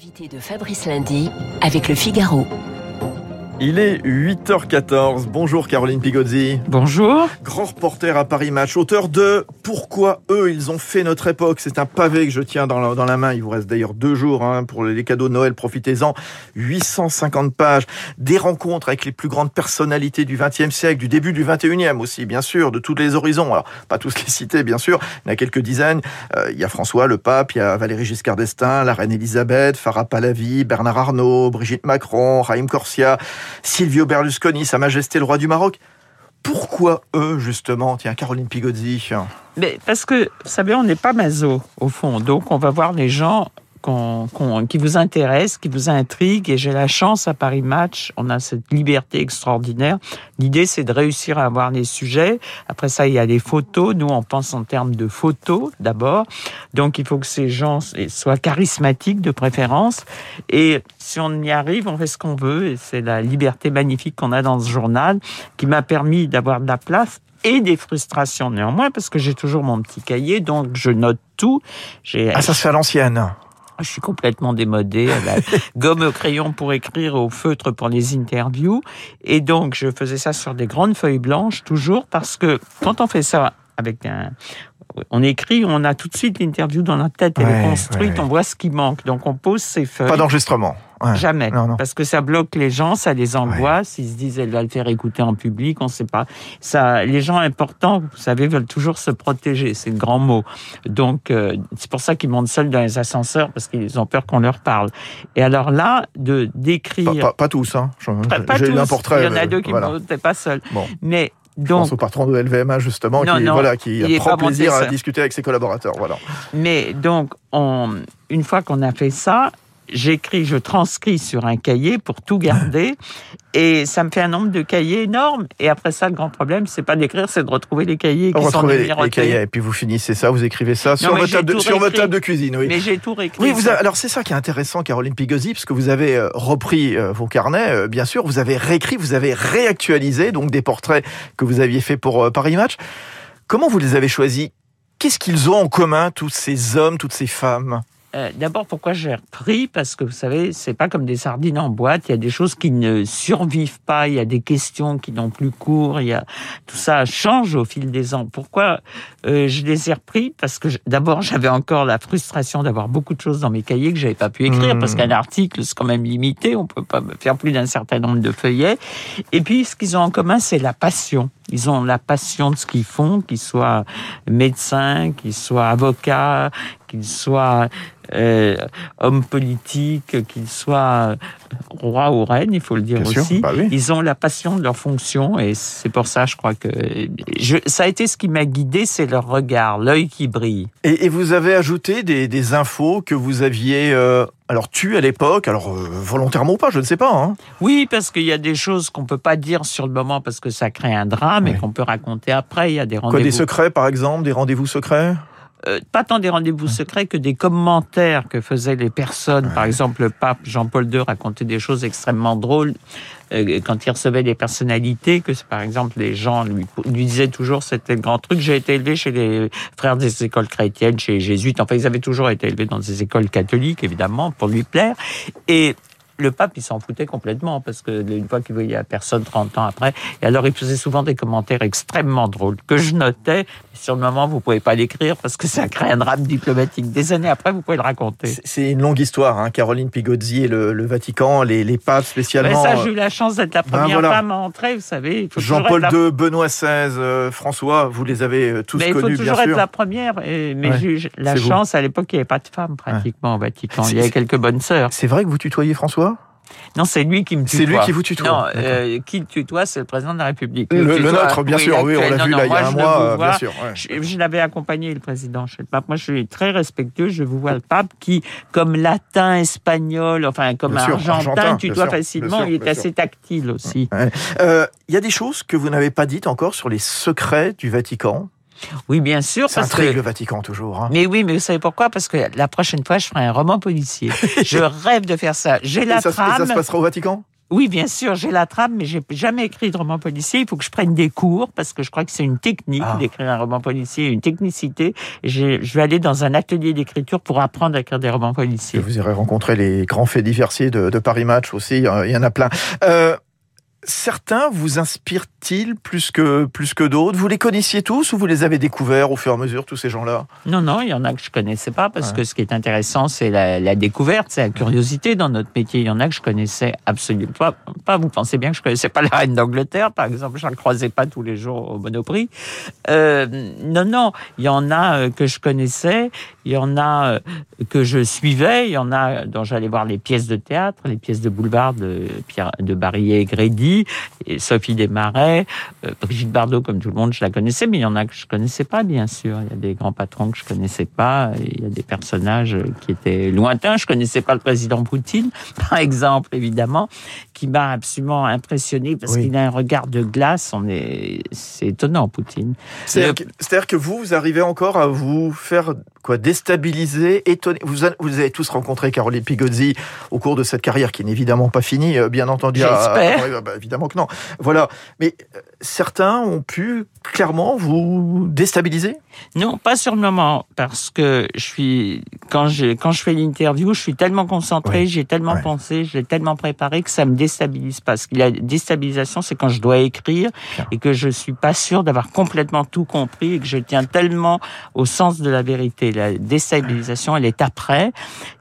L'invité de Fabrice Lundi avec le Figaro. Il est 8h14. Bonjour Caroline Pigozzi. Bonjour. Grand reporter à Paris Match, auteur de Pourquoi eux, ils ont fait notre époque. C'est un pavé que je tiens dans la, dans la main. Il vous reste d'ailleurs deux jours hein, pour les cadeaux de Noël. Profitez-en. 850 pages. Des rencontres avec les plus grandes personnalités du XXe siècle, du début du XXIe aussi, bien sûr, de tous les horizons. Alors, pas tous les cités, bien sûr. Il y en a quelques dizaines. Euh, il y a François, le pape. Il y a Valérie Giscard d'Estaing, la reine Elisabeth, Farah Pahlavi, Bernard Arnault, Brigitte Macron, Raïm Corsia. Silvio Berlusconi, Sa Majesté le roi du Maroc. Pourquoi eux, justement? Tiens, Caroline Pigozzi. Mais parce que, vous savez, on n'est pas maso, au fond. Donc, on va voir les gens qui vous intéresse, qui vous intrigue. Et j'ai la chance à Paris Match, on a cette liberté extraordinaire. L'idée, c'est de réussir à avoir les sujets. Après ça, il y a les photos. Nous, on pense en termes de photos d'abord. Donc, il faut que ces gens soient charismatiques de préférence. Et si on y arrive, on fait ce qu'on veut. Et c'est la liberté magnifique qu'on a dans ce journal qui m'a permis d'avoir de la place et des frustrations néanmoins parce que j'ai toujours mon petit cahier, donc je note tout. Ah, ça se fait à l'ancienne. Je suis complètement démodé. À la gomme au crayon pour écrire, au feutre pour les interviews. Et donc, je faisais ça sur des grandes feuilles blanches, toujours, parce que quand on fait ça avec un, on écrit, on a tout de suite l'interview dans la tête, elle est construite, on voit ce qui manque. Donc on pose ses feuilles. Pas d'enregistrement. Jamais. Parce que ça bloque les gens, ça les angoisse. Ils se disent, elle va le faire écouter en public, on ne sait pas. Ça, les gens importants, vous savez, veulent toujours se protéger. C'est le grand mot. Donc, euh, c'est pour ça qu'ils montent seuls dans les ascenseurs parce qu'ils ont peur qu'on leur parle. Et alors là, de d'écrire. Pas, tous, hein. J'ai eu un portrait. Il y en a deux qui ne montaient pas seuls. Mais donc, je pense au patron de LVMH justement, qui, voilà, qui prend plaisir à discuter avec ses collaborateurs. Voilà. Mais donc, on, une fois qu'on a fait ça, j'écris, je transcris sur un cahier pour tout garder. Et ça me fait un nombre de cahiers énorme. Et après ça, le grand problème, c'est pas d'écrire, c'est de retrouver les cahiers qui sont les, les cahiers. Et puis vous finissez ça, vous écrivez ça sur, votre table, de, sur votre table de cuisine. Oui. Mais j'ai tout réécrit. Oui, vous alors c'est ça qui est intéressant, Caroline Pigozzi, parce que vous avez euh, repris euh, vos carnets, euh, bien sûr, vous avez réécrit, vous avez réactualisé donc des portraits que vous aviez fait pour Paris Match. Comment vous les avez choisis? Qu'est-ce qu'ils ont en commun, tous ces hommes, toutes ces femmes? Euh, d'abord, pourquoi j'ai repris? Parce que vous savez, c'est pas comme des sardines en boîte. Il y a des choses qui ne survivent pas. Il y a des questions qui n'ont plus cours. Il y a tout ça change au fil des ans. Pourquoi euh, je les ai repris? Parce que d'abord, j'avais encore la frustration d'avoir beaucoup de choses dans mes cahiers que j'avais pas pu écrire parce mmh. qu'un article c'est quand même limité. On peut pas faire plus d'un certain nombre de feuillets. Et puis, ce qu'ils ont en commun, c'est la passion. Ils ont la passion de ce qu'ils font, qu'ils soient médecins, qu'ils soient avocats, qu'ils soient euh, hommes politiques, qu'ils soient rois ou reines, il faut le dire aussi. Bah Ils ont la passion de leur fonction et c'est pour ça, je crois que je, ça a été ce qui m'a guidé, c'est leur regard, l'œil qui brille. Et, vous avez ajouté des, des, infos que vous aviez euh, alors tu à l'époque, alors euh, volontairement ou pas, je ne sais pas. Hein. Oui, parce qu'il y a des choses qu'on peut pas dire sur le moment parce que ça crée un drame et qu'on peut raconter après. Il y a des rendez-vous. Quoi, des secrets par exemple, des rendez-vous secrets? Euh, pas tant des rendez-vous secrets que des commentaires que faisaient les personnes. Par exemple, le pape Jean-Paul II racontait des choses extrêmement drôles euh, quand il recevait des personnalités, que par exemple les gens lui, lui disaient toujours c'était le grand truc. J'ai été élevé chez les frères des écoles chrétiennes, chez les jésuites. Enfin, ils avaient toujours été élevés dans des écoles catholiques, évidemment, pour lui plaire. Et le pape, il s'en foutait complètement parce que une fois qu'il voyait la personne 30 ans après, et alors il faisait souvent des commentaires extrêmement drôles que je notais. Sur le moment, vous pouvez pas l'écrire parce que ça crée un drame diplomatique. Des années après, vous pouvez le raconter. C'est une longue histoire, hein. Caroline Pigozzi et le, Vatican, les, les, papes spécialement. Mais ça, j'ai eu la chance d'être la ben première femme à entrer, vous savez. Jean-Paul II, Benoît XVI, euh, François, vous les avez euh, tous connus, bien sûr. Il faut toujours être la première. mais j'ai eu la chance, à l'époque, il n'y avait pas de femmes pratiquement au Vatican. Il y avait quelques bonnes sœurs. C'est vrai que vous tutoyez François? Non, c'est lui qui me tutoie. C'est lui qui vous tutoie. Non, euh, qui le tutoie, c'est le président de la République. Le, nôtre, bien sûr, oui, on l'a vu là il y a un mois, bien sûr. Je, l'avais accompagné, le président, chez le pape. Moi, je suis très respectueux. Je vous vois le pape qui, comme latin, espagnol, enfin, comme argentin, tutoie facilement. il est assez tactile aussi. Euh, il y a des choses que vous n'avez pas dites encore sur les secrets du Vatican oui, bien sûr. Ça intrigue le Vatican toujours. Hein. Mais oui, mais vous savez pourquoi? Parce que la prochaine fois, je ferai un roman policier. je rêve de faire ça. J'ai la ça, trame. ça se passera au Vatican? Oui, bien sûr, j'ai la trame, mais j'ai jamais écrit de roman policier. Il faut que je prenne des cours parce que je crois que c'est une technique Ah. d'écrire un roman policier, une technicité. Et je vais aller dans un atelier d'écriture pour apprendre à écrire des romans Et policiers. vous irez rencontrer les grands faits diversiers de, de Paris Match aussi, il y en a plein. Euh, certains vous inspirent-ils plus que, plus que d'autres? Vous les connaissiez tous ou vous les avez découverts au fur et à mesure, tous ces gens-là? Non, non, il y en a que je connaissais pas parce Ouais. que ce qui est intéressant, c'est la, la découverte, c'est la curiosité dans notre métier. Il y en a que je connaissais absolument pas. Pas, vous pensez bien que je connaissais pas la reine d'Angleterre, par exemple. Je ne la croisais pas tous les jours au Monoprix. Euh, non, non, il y en a euh, que je connaissais, il y en a euh, que je suivais, il y en a dont j'allais voir les pièces de théâtre, les pièces de boulevard de Pierre, de Barillet et Grédy, et Sophie Desmarais, euh, Brigitte Bardot, comme tout le monde, je la connaissais, mais il y en a que je connaissais pas, bien sûr. Il y a des grands patrons que je connaissais pas, il y a des personnages qui étaient lointains. Je connaissais pas le président Poutine, par exemple, évidemment, qui m'a absolument impressionné parce Oui. qu'il a un regard de glace. On est, c'est étonnant, Poutine. C'est-à-dire que, c'est-à-dire que vous, vous arrivez encore à vous faire quoi déstabiliser, étonner. Vous, a- vous avez tous rencontré Caroline Pigozzi au cours de cette carrière qui n'est évidemment pas finie, euh, bien entendu. Ah, J'espère. ah, ouais, bah, évidemment que non. Voilà. Mais euh, certains ont pu clairement vous déstabiliser? Non, pas sur le moment, parce que je suis quand je quand je fais l'interview, je suis tellement concentré, Oui. j'ai tellement Ouais. pensé, je l'ai tellement préparé que ça me déstabilise pas. Ce qu'il y a déstabilisation, c'est quand je dois écrire Bien. et que je suis pas sûr d'avoir complètement tout compris et que je tiens tellement au sens de la vérité. La déstabilisation, elle est après.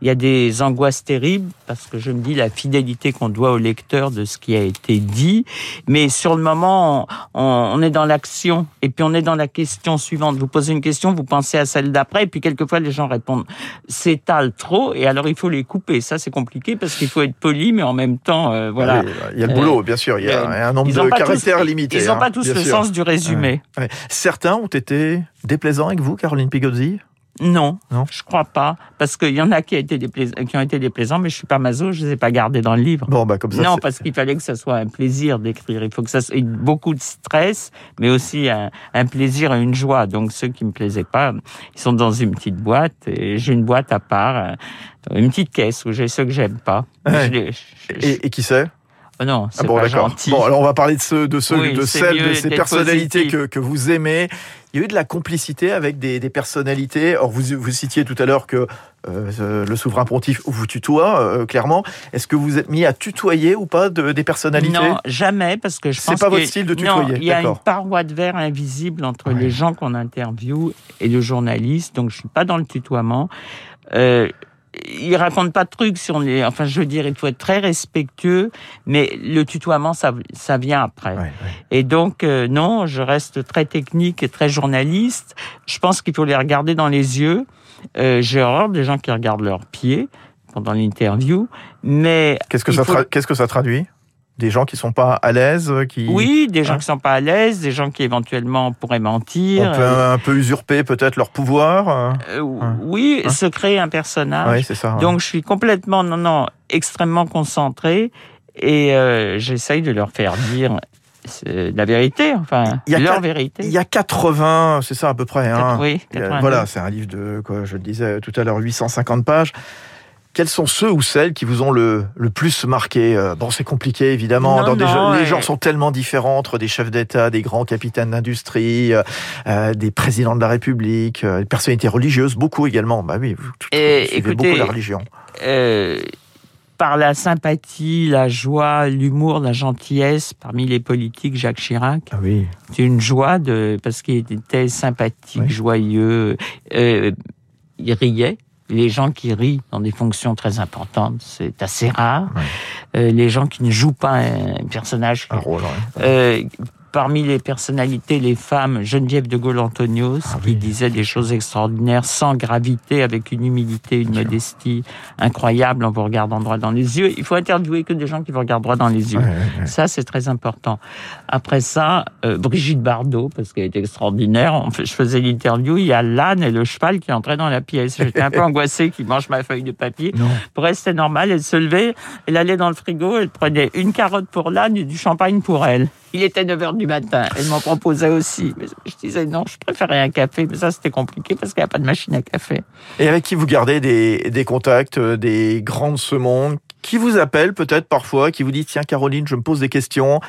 Il y a des angoisses terribles parce que je me dis la fidélité qu'on doit au lecteur de ce qui a été dit, mais sur le moment, on, on est dans l'action et puis on est dans la question suivante. Vous posez une question, vous pensez à celle d'après, et puis quelquefois les gens répondent s'étalent trop, et alors il faut les couper. Ça c'est compliqué parce qu'il faut être poli, mais en même temps, euh, voilà. Ah oui, Il y a le Euh, boulot, bien sûr. Il y a euh, un nombre de caractères limités. Ils n'ont hein, pas tous le sûr. sens du résumé. Ouais. Certains ont été déplaisants avec vous, Caroline Pigozzi? Non, Non. je crois pas, parce qu'il y en a qui, a été déplais- qui ont été déplaisants, mais je suis pas maso, je les ai pas gardés dans le livre. Bon, bah comme ça. non, c'est- parce qu'il fallait que ça soit un plaisir d'écrire. Il faut que ça soit beaucoup de stress, mais aussi un, un plaisir et une joie. Donc ceux qui me plaisaient pas, ils sont dans une petite boîte et j'ai une boîte à part, euh, une petite caisse où j'ai ceux que j'aime pas. Ouais. Je les- je- je- Et, et qui sait oh non, c'est Ah bon, pas d'accord. gentil. Bon, alors on va parler de ceux, de ceux, Oui, de c'est celles, de ces personnalités que vous aimez. Il y a eu de la complicité avec des, des personnalités. Or, vous, vous citiez tout à l'heure que euh, le souverain pontife vous tutoie, euh, clairement. Est-ce que vous êtes mis à tutoyer ou pas de, des personnalités? Non, jamais, parce que je C'est pense pas votre style de Non, tutoyer, il y a une paroi de verre invisible entre Ouais. les gens qu'on interviewe et le journaliste, donc je suis pas dans le tutoiement. Euh, il raconte pas de trucs sur les. Enfin, je veux dire, il faut être très respectueux, mais le tutoiement, ça, ça vient après. Ouais, ouais. Et donc, euh, non, je reste très technique et très journaliste. Je pense qu'il faut les regarder dans les yeux. Euh, J'ai horreur des gens qui regardent leurs pieds pendant l'interview, mais Qu'est-ce que ça faut- qu'est-ce que ça traduit? Des gens qui sont pas à l'aise, qui Oui, des gens Hein qui sont pas à l'aise, des gens qui éventuellement pourraient mentir. on peut un peu usurper peut-être leur pouvoir. euh. Euh, oui, Hein se créer un personnage. Oui, c'est ça. ouais. Donc je suis complètement, non, non, extrêmement concentré et euh, j'essaye de leur faire dire euh, la vérité, enfin Il y a leur vérité. Il y a 80, c'est ça à peu près. Hein. Oui, Il y a- 82. Voilà, c'est un livre de, quoi, je le disais tout à l'heure, 850 pages. Quels sont ceux ou celles qui vous ont le, le plus marqué Euh, Bon, c'est compliqué, évidemment. Non, Dans des non, gens- les gens sont tellement différents entre des chefs d'État, des grands capitaines d'industrie, euh, euh, des présidents de la République, euh, des personnalités religieuses, beaucoup également. Bah oui, vous, vous Et suivez écoutez, beaucoup la religion. Euh, par la sympathie, la joie, l'humour, la gentillesse, parmi les politiques, Jacques Chirac. Ah oui. C'est une joie de parce qu'il était sympathique, Oui. joyeux. Il riait. Les gens qui rient dans des fonctions très importantes, c'est assez rare. Ouais. Euh, les gens qui ne jouent pas un personnage. Un rôle, ouais. Euh, parmi les personnalités, les femmes, Geneviève de Gaulle-Antonios, Ah qui oui. disait des choses extraordinaires sans gravité, avec une humilité, une Bien sûr. modestie incroyable en vous regardant droit dans les yeux. Il faut interviewer que des gens qui vous regardent droit dans les yeux. Ouais, ouais, ouais. Ça, c'est très important. Après ça, euh, Brigitte Bardot, parce qu'elle est extraordinaire. On fait- je faisais l'interview, il y a l'âne et le cheval qui entraient dans la pièce. J'étais un peu angoissée qu'ils mangent ma feuille de papier. Non. Pour elle, c'était normal. Elle se levait, elle allait dans le frigo, elle prenait une carotte pour l'âne et du champagne pour elle. Il était 9 heures du matin. Elle m'en proposait aussi. Mais je disais non, je préférais un café. Mais ça, c'était compliqué parce qu'il n'y a pas de machine à café. Et avec qui vous gardez des, des contacts, euh, des grands de ce monde? Qui vous appelle peut-être parfois, qui vous dit tiens Caroline, je me pose des questions.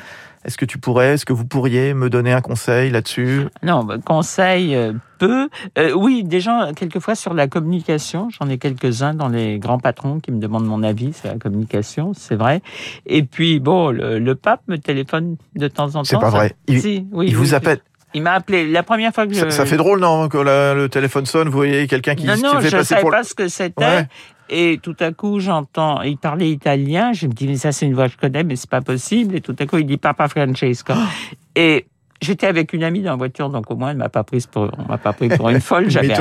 Est-ce que tu pourrais, est-ce que vous pourriez me donner un conseil là-dessus? Non, bah, conseil euh, peu. Euh, oui, des gens quelquefois sur la communication. J'en ai quelques-uns dans les grands patrons qui me demandent mon avis sur la communication, c'est vrai. Et puis bon, le, pape me téléphone de temps en temps. C'est pas vrai. Il, si, oui, il vous appelle. Il m'a appelé la première fois que je. Ça, fait drôle, non, que le téléphone sonne, vous voyez quelqu'un qui, non, qui non, fait je passer savais pas ce que c'était. Et tout à coup, j'entends, il parlait italien. Je me dis, mais ça, c'est une voix que je connais, mais c'est pas possible. Et tout à coup, il dit Papa Francesco. et j'étais avec une amie dans la voiture, donc au moins, elle m'a pas prise pour, on m'a pas pris pour une folle. J'avais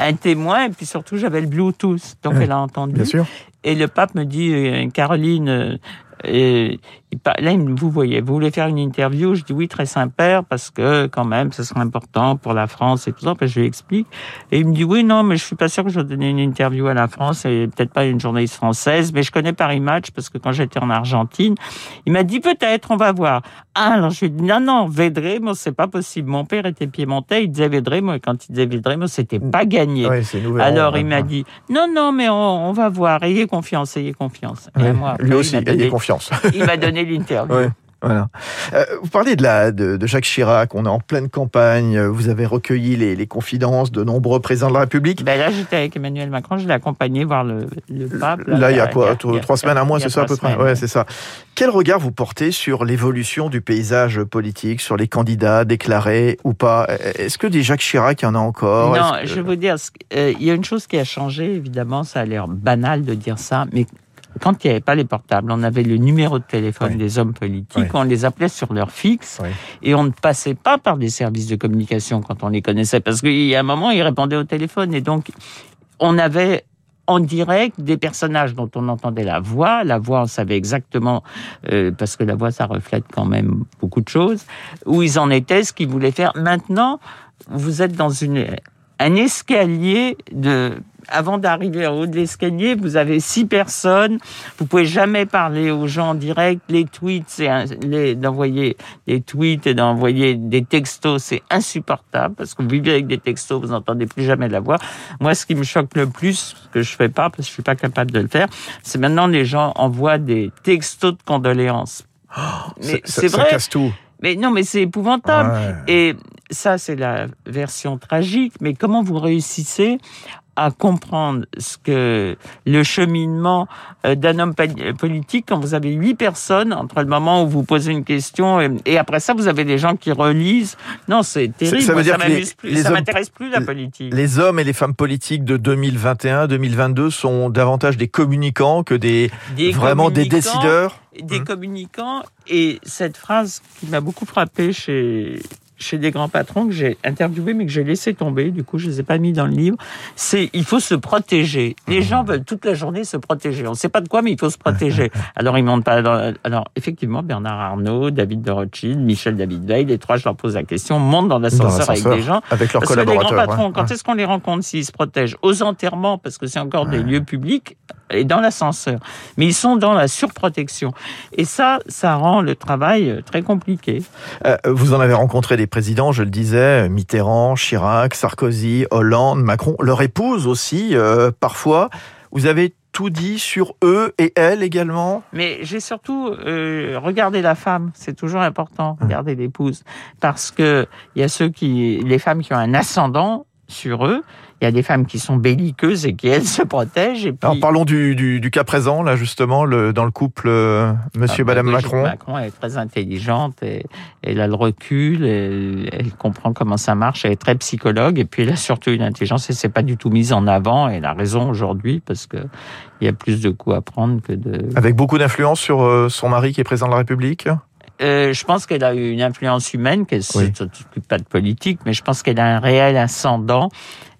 un, témoin, et puis surtout, j'avais le Bluetooth. Donc, elle a entendu. Bien sûr. Et le pape me dit, euh, Caroline, euh, et là, vous voyez, vous voulez faire une interview? Je dis oui, très sympa, parce que quand même, ce serait important pour la France et tout ça. Puis je lui explique. Et il me dit oui, non, mais je suis pas sûr que je vais donner une interview à la France et peut-être pas une journaliste française, mais je connais Paris Match parce que quand j'étais en Argentine, il m'a dit peut-être, on va voir. Ah, alors je lui ai dit non, non, Védremo, c'est pas possible. Mon père était piémontais, il disait Védremo, et quand il disait Védremo, c'était pas gagné. alors il m'a dit non, non, mais on, va voir, ayez confiance, ayez confiance. Et moi, lui aussi, ayez confiance. il m'a donné l'interview. Voilà. Euh, vous parlez de, la, de, Jacques Chirac, on est en pleine campagne, vous avez recueilli les, confidences de nombreux présidents de la République. Ben là, j'étais avec Emmanuel Macron, je l'ai accompagné voir le, pape. Là, il y a quoi Trois semaines, un mois, c'est ça à peu près? Ouais, c'est ça. Quel regard vous portez sur l'évolution du paysage politique, sur les candidats déclarés ou pas? Est-ce que des Jacques Chirac, il y en a encore? Non, je vais vous dire, euh, il y a une chose qui a changé, évidemment, ça a l'air banal de dire ça, mais quand il n'y avait pas les portables, on avait le numéro de téléphone des hommes politiques, on les appelait sur leur fixe, et on ne passait pas par des services de communication quand on les connaissait, parce qu'il y a un moment, ils répondaient au téléphone, et donc on avait en direct des personnages dont on entendait la voix. La voix, on savait exactement, euh, parce que la voix, ça reflète quand même beaucoup de choses, où ils en étaient, ce qu'ils voulaient faire. Maintenant, vous êtes dans une, un escalier de avant d'arriver au haut de l'escalier, vous avez six personnes. Vous pouvez jamais parler aux gens en direct. Les tweets, c'est d'envoyer des tweets et d'envoyer des textos, c'est insupportable parce que vous vivez avec des textos, vous n'entendez plus jamais la voix. Moi, ce qui me choque le plus, que je fais pas parce que je suis pas capable de le faire, c'est maintenant les gens envoient des textos de condoléances. Oh, mais c'est vrai. Ça casse tout. Mais non, mais c'est épouvantable. Et ça, c'est la version tragique. Mais comment vous réussissez à comprendre ce que le cheminement euh, d'un homme politique quand vous avez huit personnes entre le moment où vous posez une question et, après ça vous avez des gens qui relisent. Non, c'est terrible. Ça, veut dire plus, ça m'intéresse plus la politique. Les hommes et les femmes politiques de 2021, 2022 sont davantage des communicants que des, vraiment des décideurs. Des hum. communicants et cette phrase qui m'a beaucoup frappé chez chez des grands patrons que j'ai interviewés mais que j'ai laissé tomber, du coup je les ai pas mis dans le livre, c'est il faut se protéger. Les gens veulent toute la journée se protéger. On ne sait pas de quoi mais il faut se protéger. Alors ils montent pas dans... alors effectivement Bernard Arnault, David de Rothschild, Michel David Veil, les trois je leur pose la question, montent dans l'ascenseur avec des gens. avec leurs parce Que les grands patrons, quand est-ce qu'on les rencontre s'ils se protègent? Aux enterrements parce que c'est encore des lieux publics et dans l'ascenseur. Mais ils sont dans la surprotection. Et ça, ça rend le travail euh, très compliqué. Euh, vous en avez rencontré des présidents, je le disais, Mitterrand, Chirac, Sarkozy, Hollande, Macron, leur épouse aussi, euh, parfois. Vous avez tout dit sur eux et elle également? Mais j'ai surtout regardé la femme, c'est toujours important, hum. regarder l'épouse, parce que il y a ceux qui, les femmes qui ont un ascendant sur eux, il y a des femmes qui sont belliqueuses et qui, elles, se protègent. Et puis... Alors, parlons du, du, du, cas présent, là, justement, le, dans le couple euh, Monsieur ah, Madame Macron. Macron est très intelligente et, elle a le recul, elle, elle, comprend comment ça marche, elle est très psychologue et puis elle a surtout une intelligence et c'est pas du tout mise en avant. Et elle a raison aujourd'hui parce que il y a plus de coups à prendre que de... Avec beaucoup d'influence sur euh, son mari qui est président de la République? Euh, je pense qu'elle a eu une influence humaine, qu'elle ne s'occupe pas de politique, mais je pense qu'elle a un réel ascendant.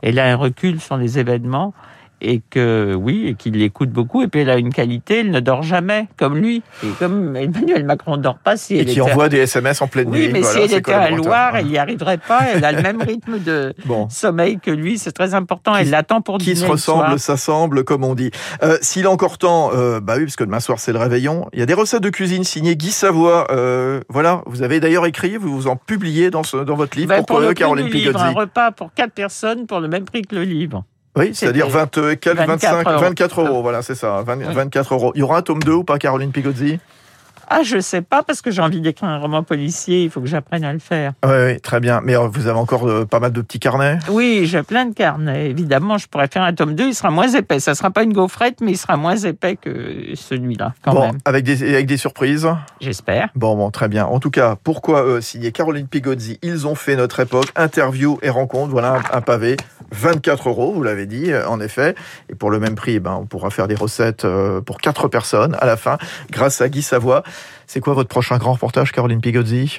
Elle a un recul sur les événements et que oui, et qu'il l'écoute beaucoup. Et puis elle a une qualité, elle ne dort jamais, comme lui. Et comme Emmanuel Macron ne dort pas si et qui envoie des SMS en pleine nuit. Oui, mais si elle était à Loire, elle n'y arriverait pas. Elle a le même rythme de sommeil que lui. C'est très important. Elle l'attend pour qui dîner. Qui se ressemble, s'assemble, comme on dit. Euh, S'il a encore temps, euh, bah oui, parce que demain soir c'est le réveillon. Il y a des recettes de cuisine signées Guy Savoie. Euh, voilà, vous avez d'ailleurs écrit, vous vous en publiez dans, ce, dans votre livre. Ben, pour, pour le Caroline livre, Un repas pour quatre personnes pour le même prix que le livre. Oui, c'est-à-dire 20, euh, quel, 25, 24 euros. 24 euros, voilà, c'est ça, 20 24 euros. Il y aura un tome 2 ou pas, Caroline Pigozzi? Ah, je sais pas, parce que j'ai envie d'écrire un roman policier, il faut que j'apprenne à le faire. Oui, oui, très bien. Mais euh, vous avez encore euh, pas mal de petits carnets? Oui, j'ai plein de carnets. Évidemment, je pourrais faire un tome 2, il sera moins épais. Ça sera pas une gaufrette, mais il sera moins épais que celui-là, quand Bon, même. avec des, avec des surprises? J'espère. Bon, bon, très bien. En tout cas, pourquoi eux signé Caroline Pigozzi? Ils ont fait notre époque, interview et rencontre. Voilà un, un pavé, 24 euros, vous l'avez dit, euh, en effet. Et pour le même prix, eh ben, on pourra faire des recettes euh, pour quatre personnes à la fin, grâce à Guy Savoie. C'est quoi votre prochain grand reportage, Caroline Pigozzi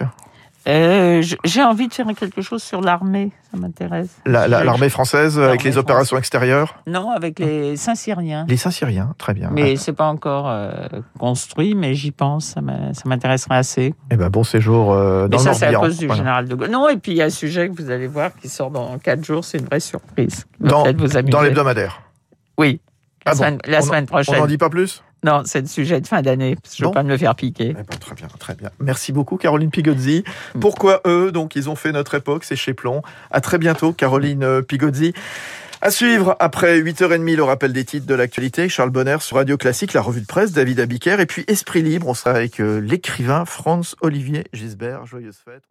Euh, j'ai envie de faire quelque chose sur l'armée, ça m'intéresse. La- la- L'armée française avec les L'armée opérations extérieures Non, avec les Saint-Syriens. Les Saint-Syriens, très bien. Mais c'est pas encore euh, construit, mais j'y pense, ça m'intéresserait assez. Eh ben, bon séjour euh, dans mais ça, c'est à cause du Voilà. général de Gaulle. Non, et puis il y a un sujet que vous allez voir qui sort dans quatre jours, c'est une vraie surprise. Dans, dans l'hebdomadaire. Oui, la, Ah bon la On- semaine On prochaine. n'en dit pas plus? Non, c'est le sujet de fin d'année, je ne Bon. veux pas me le faire piquer. Eh ben, très bien, très bien. Merci beaucoup, Caroline Pigozzi. Mm. Pourquoi eux Donc, ils ont fait notre époque, c'est chez Plomb. À très bientôt, Caroline euh, Pigozzi. À suivre, après 8h30, le rappel des titres de l'actualité. Charles Bonner sur Radio Classique, la revue de presse, David Abiker. Et puis, Esprit Libre, on sera avec euh, l'écrivain Franz Olivier Gisbert. Joyeuse fête.